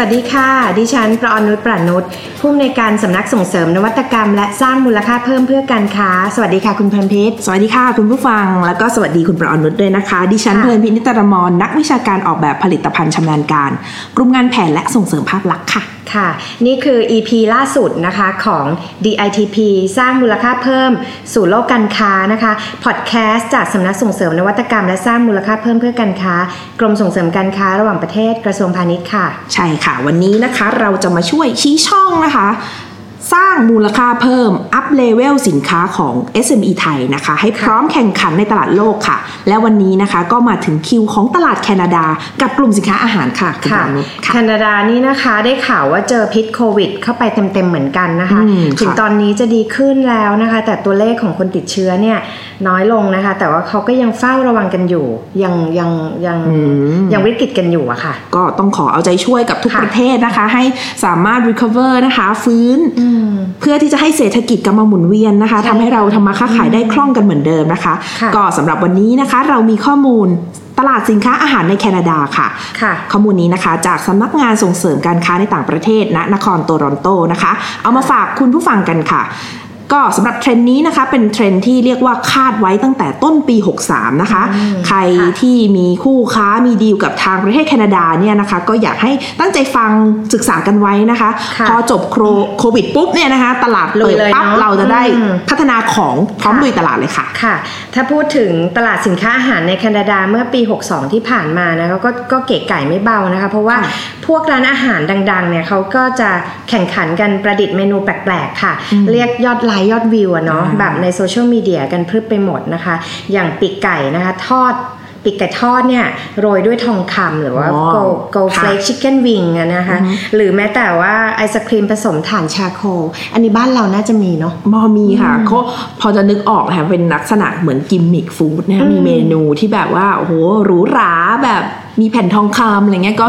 วัสดีค่ะ ดิฉันประอนุชประนุชผู้อำนวยการสำนักส่งเสริมนวัตกรรม และสร้างมูลค่าเพิ่มเพื่อการค้า สวัสดีค่ะคุณเพลินพิษสวัสดีค่ะคุณผู้ฟัง แล้วก็สวัสดีคุณประอนุชด้วยนะคะ ดิฉันเพลินพินิตรมรนักวิชาการออกแบบผลิตภัณฑ์ชำนาญการ กลุ่มงานแผนและส่งเสริมภาพลักษณ์ค่ะ ค่ะ นี่คือ EP ล่าสุดนะคะของ DITP สร้างมูลค่าเพิ่มสู่โลกการค้านะคะพอดแคสต์จากสำนักส่งเสริมนวัตกรรม และสร้างมูลค่าเพิ่มเพื่อการค้า กรมส่งเสริมการค้าระหว่างประเทศกระทรวงพาณิชย์ค่ะ ใช่ค่ะ วันนี้นะคะเราจะมาช่วยชี้ช่องนะคะ สร้างมูลค่าเพิ่มอัพเลเวลสินค้าของ SME ไทยนะคะ ให้พร้อมแข่งขันในตลาดโลกค่ะ และวันนี้นะคะก็มาถึงคิวของตลาดแคนาดา กับกลุ่มสินค้าอาหารค่ะคุณค่ะประอนุชค่ะแคนาดานี่นะคะได้ข่าวว่าเจอพิษโควิด เข้าไปเต็มๆเหมือนกันนะคะอืมถึงค่ะตอนนี้จะดีขึ้นแล้วนะคะ แต่ตัวเลขของคนติดเชื้อเนี่ยน้อยลงนะคะ แต่ว่าเขาก็ยังเฝ้าระวังกันอยู่ ยังยังยังยังวิกฤตกันอยู่อะค่ะ ก็ต้องขอเอาใจช่วยกับทุกค่ะประเทศนะคะ ให้สามารถ recover นะคะ ฟื้นเพื่อที่จะให้เศรษฐกิจกลับมาหมุนเวียนนะคะใช่ทำให้เราทำมาค้าขายได้คล่องกันเหมือนเดิมนะคะค่ะก็สำหรับวันนี้นะคะ เรามีข้อมูลตลาดสินค้าอาหารในแคนาดาค่ะค่ะ ข้อมูลนี้นะคะ จากสำนักงานส่งเสริมการค้าในต่างประเทศณนครโตรอนโตนะคะ เอามาฝากคุณผู้ฟังกันค่ะ ก็สำหรับเทรนด์นี้นะคะเป็นเทรนด์ที่เรียกว่าคาดไว้ตั้งแต่ต้นปี 63 นะคะ ใครค่ะที่มีคู่ค้ามีดีลกับทางประเทศแคนาดาเนี่ยนะคะก็อยากให้ตั้งใจฟังศึกษากันไว้นะคะค่ะพอจบโครโควิดปุ๊บเนี่ยนะคะตลาดลุเปิยดเลยปั๊บเนอะเราจะได้อืมพัฒนาของพร้อมค่ะลุยตลาดเลยค่ะค่ะ ถ้าพูดถึงตลาดสินค้าอาหารในแคนาดาเมื่อปี 62 ที่ผ่านมานะคะก็ก็เก๋ไก่ไม่เบานะคะ เพราะว่าค่ะพวกร้านอาหารดังๆเนี่ยเขาก็จะแข่งขันกันประดิษฐ์เมนูแปลกๆค่ะ เรียกยอดไลค์ยอดวิวอะเนาะอ่าแบบในโซเชียลมีเดียกันพรึบไปหมดนะคะ อย่างปีกไก่นะคะทอดปีกไก่ทอดเนี่ยโรยด้วยทองคำหรือว่าอ๋อโกโกค่ะเฟลกชิคเก้นวิงอะนะคะหรือแม้แต่ว่าไอศครีมผสมถ่านชาโคลอันนี้บ้านเราน่าจะมีเนาะมอมีค่ะเขาพอจะนึกออกนะคะเป็นลักษณะเหมือนกิมมิคฟู้ดนะคะมีเมนูที่แบบว่าโอ้โหหรูหราแบบ มีแผ่นทองคำอะไรเงี้ยก็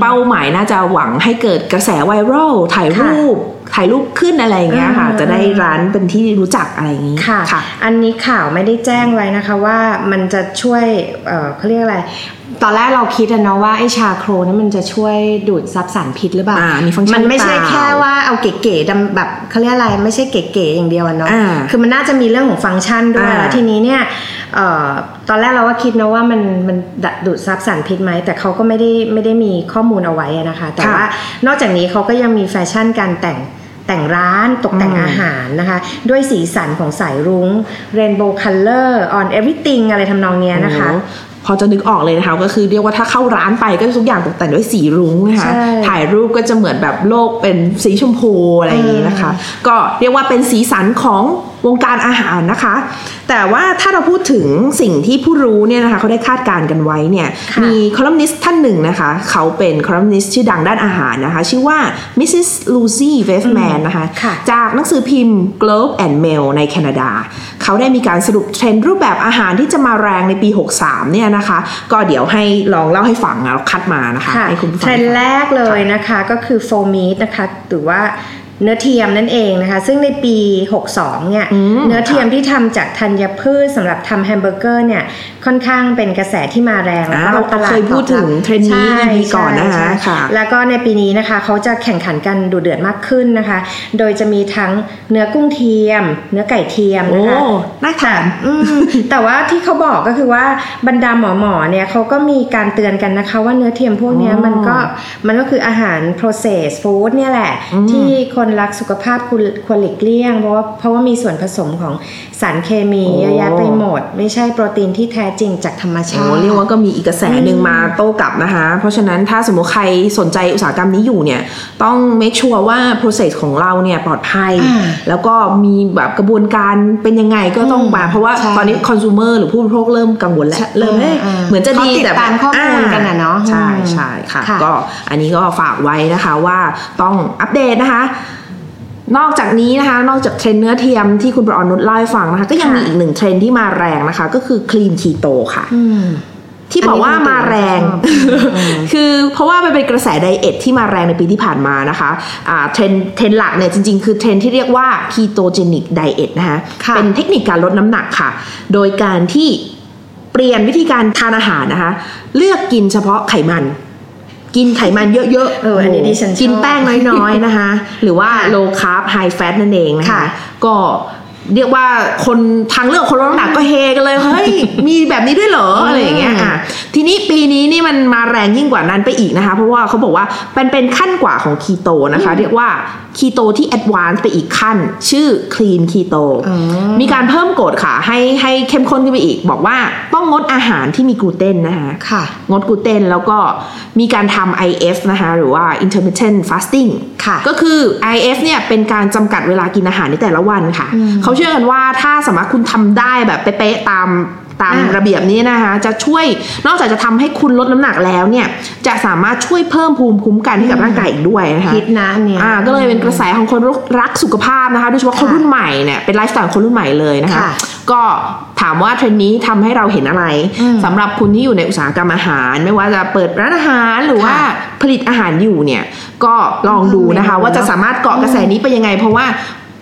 เป้าหมายน่าจะหวังให้เกิดกระแสไวรัลถ่ายรูปถ่ายรูปขึ้นอะไรอย่างเงี้ยค่ะอืมจะได้ร้านเป็นที่รู้จักอะไรอย่างงี้ค่ะ อันนี้ข่าวไม่ได้แจ้งไว้นะคะว่ามันจะช่วยเอ่อเขาเรียกอะไร ตอนแรกเราคิดอะเนาะว่าไอชาโครนี่มันจะช่วยดูดซับสารพิษหรือเปล่าอ่ามีฟังก์ชันมันไม่ใช่หรือเปล่าแค่ว่าเอาเก๋ๆดำแบบเขาเรียกอะไรไม่ใช่เก๋ๆอย่างเดียวอะเนาะอ่าคือมันน่าจะมีเรื่องของฟังก์ชันด้วยอ่าแล้วทีนี้เนี่ยเอ่อตอนแรกเราก็คิดนะว่ามันมันดูดซับสารพิษไหมแต่เขาก็ไม่ได้ไม่ได้มีข้อมูลเอาไว้อะนะคะ แต่ค่ะว่านอกจากนี้เขาก็ยังมีแฟชั่นการแต่งแต่งร้านตกแต่งอืมอาหารนะคะ ด้วยสีสันของสายรุ้ง rainbow color on everything อะไรทำนองเนี้ยนะคะโอ้โห พอจะนึกออกเลยนะคะก็คือเรียกว่าถ้าเข้าร้านไปก็ทุกอย่างตกแต่งด้วยสีรุ้งนะคะใช่ถ่ายรูปก็จะเหมือนแบบโลกเป็นสีชมพูอะไรอย่างนี้นะคะ ก็เรียกว่าเป็นสีสันของ วงการอาหารนะคะ แต่ว่าถ้าเราพูดถึงสิ่งที่ผู้รู้เนี่ยนะคะเขาได้คาดการณ์กันไว้เนี่ยค่ะมีคอลัมนิสต์ท่านหนึ่งนะคะ เขาเป็นคอลัมนิสต์ชื่อดังด้านอาหารนะคะ ชื่อว่า Mrs. Lucy Waverman นะคะค่ะจากหนังสือพิมพ์ Globe and Mail ในแคนาดา เขาได้มีการสรุปเทรนด์รูปแบบอาหารที่จะมาแรงในปี 63 เนี่ยนะคะ ก็เดี๋ยวให้ลองเล่าให้ฟังนะเราคัดมานะคะค่ะให้คุณผู้ฟัง เทรนด์แรกเลยนะคะก็คือ faux meat นะคะหรือว่า เนื้อเทียมนั่นเองนะคะ ซึ่งในปี 62 เนี่ยอืมเนื้อเทียมที่ทำจากธัญพืชสำหรับทำแฮมเบอร์เกอร์เนี่ย ค่อนข้างเป็นกระแสที่มาแรงแล้วก็อ่าเราตลาดเคยพูดถึงตอบรับเทรนด์นี้ใช่ EP ก่อนนะคะใช่ค่ะแล้วก็ในปีนี้นะคะเขาจะแข่งขันกันดุเดือดมากขึ้นนะคะ โดยจะมีทั้งเนื้อกุ้งเทียม เนื้อไก่เทียมโอ้นะคะน่าทานอืมแต่ว่าที่เขาบอกก็คือว่าบรรดาหมอหมอๆเนี่ยเขาก็มีการเตือนกันนะคะ ว่าเนื้อเทียมพวกเนี้ยอ๋อมันก็มันก็คืออาหาร processed food เนี่ยแหละอืมที่คนรักสุขภาพควรควรหลีกเลี่ยง เพราะว่าเพราะว่ามีส่วนผสมของสารเคมีเยอะแยะไปหมด ไม่ใช่โปรตีนที่แท้จริงจากธรรมชาโอ้ติเรียกว่าก็มีอีกกระแสหนึ่งมาโต้กลับนะคะ เพราะฉะนั้นถ้าสมมติใครสนใจอุตสาหกรรมนี้อยู่เนี่ยต้อง make sure ว่า process ของเราเนี่ยปลอดภัยอ่าแล้วก็มีแบบกระบวนการเป็นยังไงก็ต้องมาเพราะว่าใช่ตอนนี้ consumer หรือผู้บริโภคเริ่มกังวลแล้วใช่เริ่มเอ๊ะอ่าเหมือนจะดีเขาติดแต่ตามข้อมูลกันอะเนาะใช่อืมใช่ค่ะค่ะ ก็อันนี้ก็ฝากไว้นะคะว่าต้องอัปเดตนะคะ นอกจากนี้นะคะ นอกจากเทรนด์เนื้อเทียมที่คุณประออนุชเล่าให้ฟังนะคะ ก็ยังค่ะมีอีกหนึ่งเทรนด์ที่มาแรงนะคะ ก็คือคลีนคีโตค่ะอืมที่บอกว่ามาแรง คือเพราะว่ามันเป็นกระแส diet ที่มาแรงในปีที่ผ่านมานะคะอ่าเทรนด์เทรนด์หลักเนี่ยจริง ๆ คือเทรนด์ที่เรียกว่า ketogenic diet นะคะค่ะเป็นเทคนิคการลดน้ำหนักค่ะ โดยการที่เปลี่ยนวิธีการทานอาหารนะคะ เลือกกินเฉพาะไขมัน กินไขมันเยอะๆเอออันนี้ดิฉันชอบกินแป้งน้อยๆนะคะ หรือว่า low carb high fat นั่นเองนะคะค่ะก็เรียกว่าคนทางเลือกคนลดน้ำหนักก็เฮกันเลย เฮ้ย มีแบบนี้ด้วยเหรออะไรอย่างเงี้ยอะทีนี้ปีนี้นี่ มันมาแรงยิ่งกว่านั้นไปอีกนะคะ เพราะว่าเขาบอกว่าเป็นเป็นขั้นกว่าของคีโตนะคะ เรียกว่าคีโตที่ advance ไปอีกขั้น ชื่อ clean keto อืมมีการเพิ่มกฎค่ะ ให้ให้เข้มข้นขึ้นไปอีก บอกว่าต้องงดอาหารที่มีกลูเตนนะคะค่ะ งดกลูเตนแล้วก็มีการทำ IF นะคะ หรือว่า intermittent fasting ค่ะ ก็คือ IF เนี่ยเป็นการจำกัดเวลากินอาหารในแต่ละวันค่ะอืมเขาเชื่อกันว่าถ้าสามารถคุณทำได้แบบเป๊ะๆตาม ตามอ่าระเบียบนี้นะคะ จะช่วยนอกจากจะทำให้คุณลดน้ำหนักแล้วเนี่ย จะสามารถช่วยเพิ่มภูมิคุ้มกันให้กับร่างกายอีกด้วยนะคะฮิตนะอันเนี่ยอ่าก็เลยเป็นกระแสของคนรักสุขภาพนะคะโดยเฉพาะคนค่ะรุ่นใหม่เนี่ยเป็นไลฟ์สไตล์ของคนรุ่นใหม่เลยนะคะค่ะก็ถามว่าเทรนด์นี้ทำให้เราเห็นอะไรอืมสำหรับคุณที่อยู่ในอุตสาหกรรมอาหาร ไม่ว่าจะเปิดร้านอาหารหรือว่าค่ะผลิตอาหารอยู่เนี่ยก็ลองดูนะคะเพิ่มเมนูว่าจะสามารถเกาะกระแสนี้ไปยังไง เพราะว่า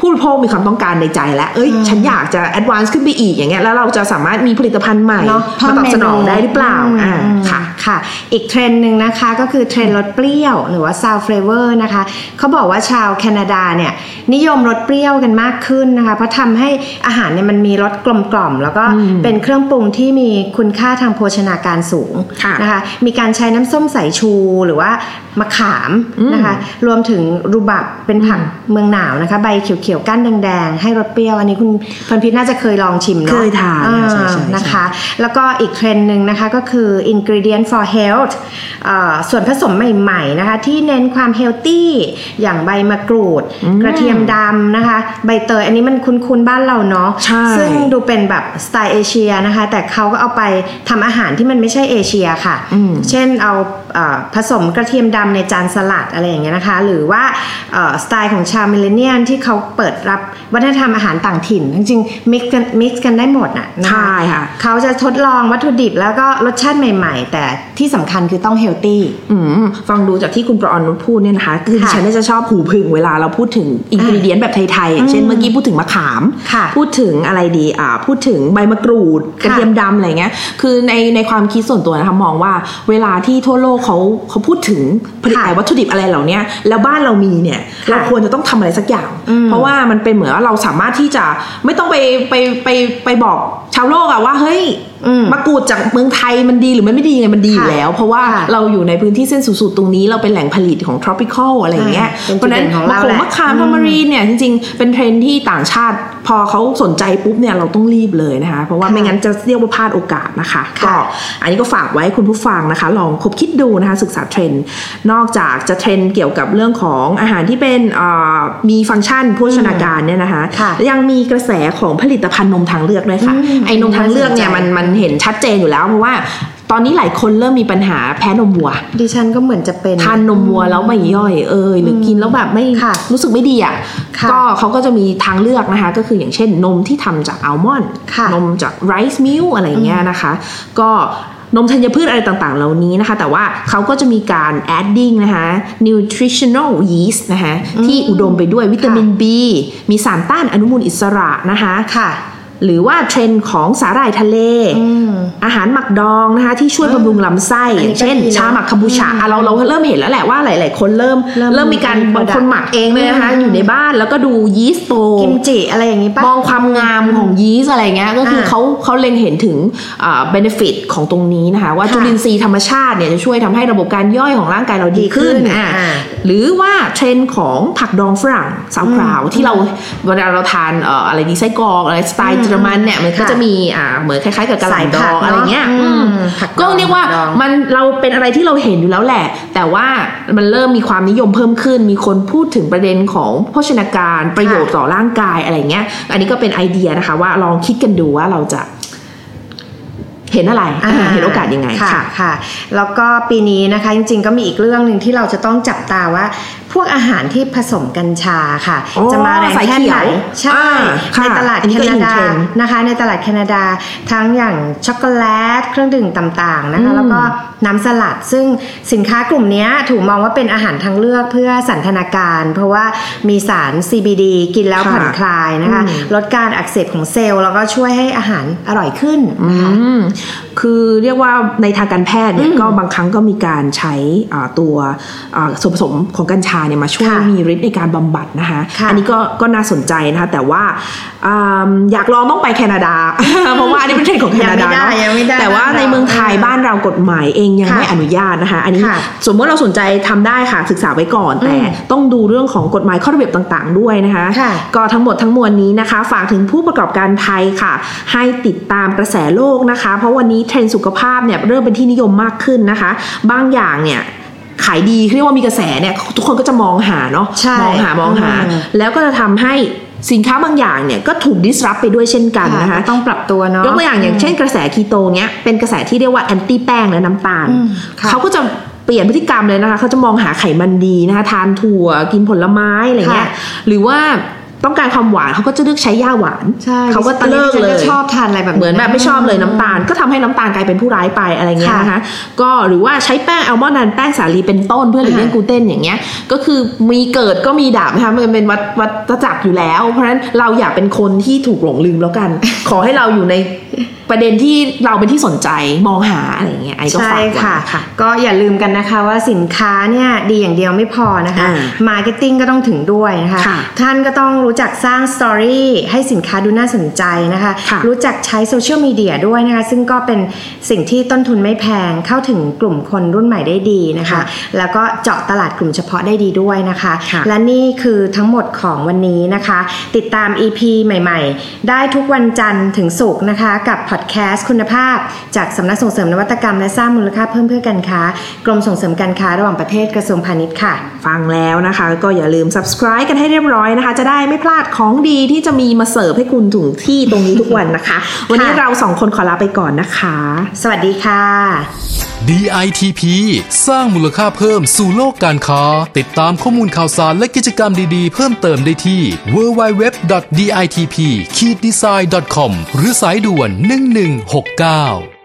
ผู้บริโภคมีความต้องการในใจแล้ว เอ้ยอืมฉันอยากจะ advance ขึ้นไปอีกอย่างเงี้ย แล้วเราจะสามารถมีผลิตภัณฑ์ใหม่เนาะมาตอบสนองได้หรือเปล่า อ่าอืมค่ะ ค่ะ อีกเทรนด์หนึ่งนะคะก็คือเทรนด์รสเปรี้ยวหรือว่า sour flavor นะคะเขาบอกว่าชาวแคนาดาเนี่ยนิยมรสเปรี้ยวกันมากขึ้นนะคะ เพราะทำให้อาหารเนี่ยมันมีรสกลมกล่อมๆแล้วก็อืมเป็นเครื่องปรุงที่มีคุณค่าทางโภชนาการสูงค่ะนะคะมีการใช้น้ำส้มสายชูหรือว่ามะขามนะคะรวมถึงรูบับเป็นผักเมืองหนาวนะคะ ใบเขียวๆก้านแดงๆให้รสเปรี้ยว อันนี้คุณพรพิษน่าจะเคยลองชิมเนาะเคยทานค่ะใช่ใช่ใช่นะคะ แล้วก็อีกเทรนด์หนึ่งนะคะก็คือ ingredient for health เอ่อส่วนผสมใหม่ๆนะคะที่เน้นความ healthy อย่างใบมะกรูด กระเทียมดำนะคะ ใบเตยอันนี้มันคุ้นๆบ้านเราเนาะใช่ซึ่งดูเป็นแบบสไตล์เอเชียนะคะ แต่เขาก็เอาไปทำอาหารที่มันไม่ใช่เอเชียค่ะอืมเช่นเอาเอ่อผสมกระเทียมดำในจานสลัดอะไรอย่างเงี้ยนะคะ หรือว่าเอ่อสไตล์ของชาว millennial ที่เขาเปิดรับวัฒนธรรมอาหารต่างถิ่น จริงๆ mix กัน mix กันได้หมดน่ะนะคะใช่ค่ะเขาจะทดลองวัตถุดิบแล้วก็รสชาติใหม่ ๆ แต่ที่สำคัญคือต้อง healthy อืมฟังดูจากที่คุณประออนนุชพูดเนี่ยนะคะคือค่ะดิฉันเนี่ยจะชอบหูผึ่งเวลาเราพูดถึง ingredient แบบไทยๆอย่างเช่นเมื่อกี้พูดถึงมะขามค่ะพูดถึงอะไรดีอ่าพูดถึงใบมะกรูดกระเทียมดำอะไรเงี้ยคือในในความคิดส่วนตัวนะคะมองว่าเวลาที่ทั่วโลกเขาเขาพูดถึงผลิตค่ะวัตถุดิบอะไรเหล่าเนี้ยแล้วบ้านเรามีเนี่ยค่ะเราควรจะต้องทำอะไรสักอย่างอืมเพราะว่ามันเป็นเหมือนว่าเราสามารถที่จะไม่ต้องไปไปไปไปบอกชาวโลกอะว่าเฮ้ยอืมมะกรูดจากเมืองไทยมันดีหรือมันไม่ดียังไงมันดีอยู่ค่ะแล้ว เพราะว่าค่ะเราอยู่ในพื้นที่เส้นศูนย์สูตรตรงนี้เราเป็นแหล่งผลิตของ tropical อะไรอย่างเงี้ยอ่าเป็นเพราะฉะนั้นจุดเด่นของมะเราขงแหละมะขามอืม tamarind เนี่ยจริงๆ เป็นเทรนด์ที่ต่างชาติ พอเขาสนใจปุ๊บเนี่ยเราต้องรีบเลยนะคะ เพราะว่าค่ะไม่งั้นจะเรียกว่าพลาดโอกาสนะคะค่ะก็อันนี้ก็ฝากไว้คุณผู้ฟังนะคะ ลองคบคิดดูนะคะศึกษาเทรนด์นอกจากจะเทรนด์เกี่ยวกับเรื่องของอาหารที่เป็นเอ่อมีฟังก์ชันโภชนาการเนี่ยนะคะค่ะยังมีกระแสของผลิตภัณฑ์นมทางเลือกด้วยค่ะอืมไอ้นมทางเลือกเนี่ยมันมันเห็นชัดเจนอยู่แล้วเพราะว่าตอนนี้หลายคนเริ่มมีปัญหาแพ้นมวัว ดิฉันก็เหมือนจะเป็นทานนมวัวแล้วไม่ย่อยเอยหรือกินแล้วแบบไม่ค่ะรู้สึกไม่ดีอะค่ะก็เขาก็จะมีทางเลือกนะคะ ก็คืออย่างเช่นนมที่ทำจากอัลมอนด์ค่ะนมจากไรซ์มิลอะไรอย่างเงี้ยนะคะ ก็นมธัญพืชอะไรต่างๆ เหล่านี้นะคะ แต่ว่าเขาก็จะมีการ adding นะคะ nutritional yeast นะคะที่อุดมไปด้วยวิตามิน B มีสารต้านอนุมูลอิสระนะคะค่ะ หรือว่าเทรนด์ของสาหร่ายทะเลอืมอาหารหมักดองนะคะที่ช่วยบำรุงลำไส้อันอนี้ย่างเช่นก็ดีนะชาหมักคาบูชาอะเราเราเริ่มเห็นแล้วแหละว่าหลาย ๆ คนเริ่มเริ่มเริ่มมีการมีบางคน product หมักเองเลยนะคะอืมอยู่ในบ้านแล้วก็ดูยีสต์โตกิมจิอะไรอย่างนี้ปะมองความงามของยีสต์อะไรเงี้ยก็คืออ่าเขาเขาเล็งเห็นถึงอ่า benefit ของตรงนี้นะคะว่าค่ะจุลินทรีย์ธรรมชาติเนี่ยจะช่วยทำให้ระบบการย่อยของร่างกายเราดีขึ้นดีขึ้นอะอ่าหรือว่าเทรนด์ของผักดองฝรั่งซาวคราวที่เราเวลาเราทานเอ่ออะไรดีไส้กรอกอะไรสไตล์เยอรมันเนี่ยมันก็ค่ะจะมีอ่าเหมือนคล้ายๆกับกระหล่ำดสายผัอกงเนอะอะไรเงี้ยอืมอืมผักดองก็เรียกว่าดองมันเราเป็นอะไรที่เราเห็นอยู่แล้วแหละ แต่ว่ามันเริ่มมีความนิยมเพิ่มขึ้น มีคนพูดถึงประเด็นของโภชนาการประโยชน์ต่อร่างกายอะไรเงี้ย อันนี้ก็เป็นไอเดียนะคะว่าลองคิดกันดูว่าเราจะ เห็นอะไรอ่าอ่าเห็นโอกาสยังไงค่ะค่ะค่ะ แล้วก็ปีนี้นะคะจริงๆก็มีอีกเรื่องหนึ่งที่เราจะต้องจับตาว่า พวกอาหารที่ผสมกัญชาค่ะอ๋อจะมาแรงสายแค่เขีไหนยวใช่อ่าค่ะในตลาดอันนี้แคก็อีกนาหนึ่งดาเทรนด์นะคะ ในตลาดแคนาดาทั้งอย่างช็อกโกแลตเครื่องดื่มต่างๆนะคะอืมแล้วก็น้ำสลัด ซึ่งสินค้ากลุ่มเนี้ยถูกมองว่าเป็นอาหารทางเลือกเพื่อสันทนาการ เพราะว่ามีสาร CBD กินแล้วค่ะผ่อนคลายนะคะอืมลดการอักเสบของเซลล์แล้วก็ช่วยให้อาหารอร่อยขึ้นอืนะคะมคือเรียกว่าในทางการแพทย์เนี่ยก็บางครั้งก็มีการใช้อ่าตัวอ่าส่วนผสมของกัญชาเนี่ยมาช่วยค่ะมีฤทธิ์ในการบำบัดนะคะค่ะอันี้ก็ก็น่าสนใจนะคะแต่ว่าอ่าอยากลองต้องไปแคนาดา เพราะว่าอันนี้เป็นเทรนด์ของแคนาดายังไม่ได้เนาะยังไม่ได้แต่ว่าในเมืองไทยเออบ้านเรากฎหมายเองยังค่ะไม่อนุญาตนะคะอันนี้ค่ะสมมติเราสนใจทำได้ค่ะศึกษาไว้ก่อน แต่อืมต้องดูเรื่องของกฎหมายข้อระเบียบต่างๆ ด้วยนะคะค่ะก็ทั้งหมดทั้งมวลนี้นะคะ ฝากถึงผู้ประกอบการไทยค่ะ ให้ติดตามกระแสโลกนะคะเพราะวันนี้เทรนด์สุขภาพเนี่ยเริ่มเป็นที่นิยมมากขึ้นนะคะ บางอย่างเนี่ยขายดีเรียกว่ามีกระแสเนี่ยทุกคนก็จะมองหาเนาะใช่มองหามองหาอืมแล้วก็จะทำให้สินค้าบางอย่างเนี่ยก็ถูก disrupt ไปด้วยเช่นกันนะคะต้องปรับตัวเนาะยกตัวอย่างอย่างเช่นกระแสคีโตเนี้ยเป็นกระแสที่เรียกว่าแอนตี้แป้งและน้ำตาลอืมค่ะเขาก็จะเปลี่ยนพฤติกรรมเลยนะคะเขาจะมองหาไขมันดีนะคะทานถั่วกินผลไม้อะไรเงี้ยค่ะหรือว่า ต้องการความหวานเขาก็จะเลือกใช้ย่าหวานใช่เขาก็ตอนนี้เลิกฉันเลยชอบทานอะไรแบบนี้เหมือนแบบไม่ชอบเลยน้ำตาล ก็ทำให้น้ำตาลกลายเป็นผู้ร้ายไปอะไรเงี้ยค่ะนะคะก็หรือว่าใช้แป้งอัลมอนด์นันแป้งสาลีเป็นต้นเพื่อหลีกเลี่ยงค่ะกลูเตนอย่างเงี้ย ก็คือมีเกิดก็มีดับนะคะมันเป็นวัฏวัฏจักรอยู่แล้ว เพราะฉะนั้นเราอย่าเป็นคนที่ถูกหลงลืมแล้วกัน ขอให้เราอยู่ใน ประเด็นที่เราเป็นที่สนใจมองหาอะไรอย่างเงี้ยไอ้ก็ใช่ฝากไว้ค่ะค่ะ ก็อย่าลืมกันนะคะว่าสินค้าเนี่ยดีอย่างเดียวไม่พอนะคะอ่า marketing ก็ต้องถึงด้วยนะคะค่ะท่านก็ต้องรู้จักสร้าง story ให้สินค้าดูน่าสนใจนะคะค่ะรู้จักใช้โซเชียลมีเดียด้วยนะคะ ซึ่งก็เป็นสิ่งที่ต้นทุนไม่แพงเข้าถึงกลุ่มคนรุ่นใหม่ได้ดีนะคะค่ะแล้วก็เจาะตลาดกลุ่มเฉพาะได้ดีด้วยนะคะค่ะและนี่คือทั้งหมดของวันนี้นะคะ ติดตาม EP ใหม่ ๆ ได้ทุกวันจันทร์ถึงศุกร์นะคะกับพอดแคสต์คุณภาพ จากสำนักส่งเสริมนวัตกรรมและสร้างมูลค่าเพิ่มเพื่อการค้า กรมส่งเสริมการค้าระหว่างประเทศกระทรวงพาณิชย์ค่ะ ฟังแล้วนะคะ ก็อย่าลืม subscribe กันให้เรียบร้อยนะคะ จะได้ไม่พลาดของดีที่จะมีมาเสิร์ฟให้คุณถึงที่ตรงนี้ทุกวันนะคะ วันนี้เราสองคนขอลาไปก่อนนะคะ สวัสดีค่ะ DITP สร้างมูลค่าเพิ่มสู่โลกการค้า ติดตามข้อมูลข่าวสารและกิจกรรมดีๆ เพิ่มเติมได้ที่ www.ditp-design.com หรือสายด่วน1169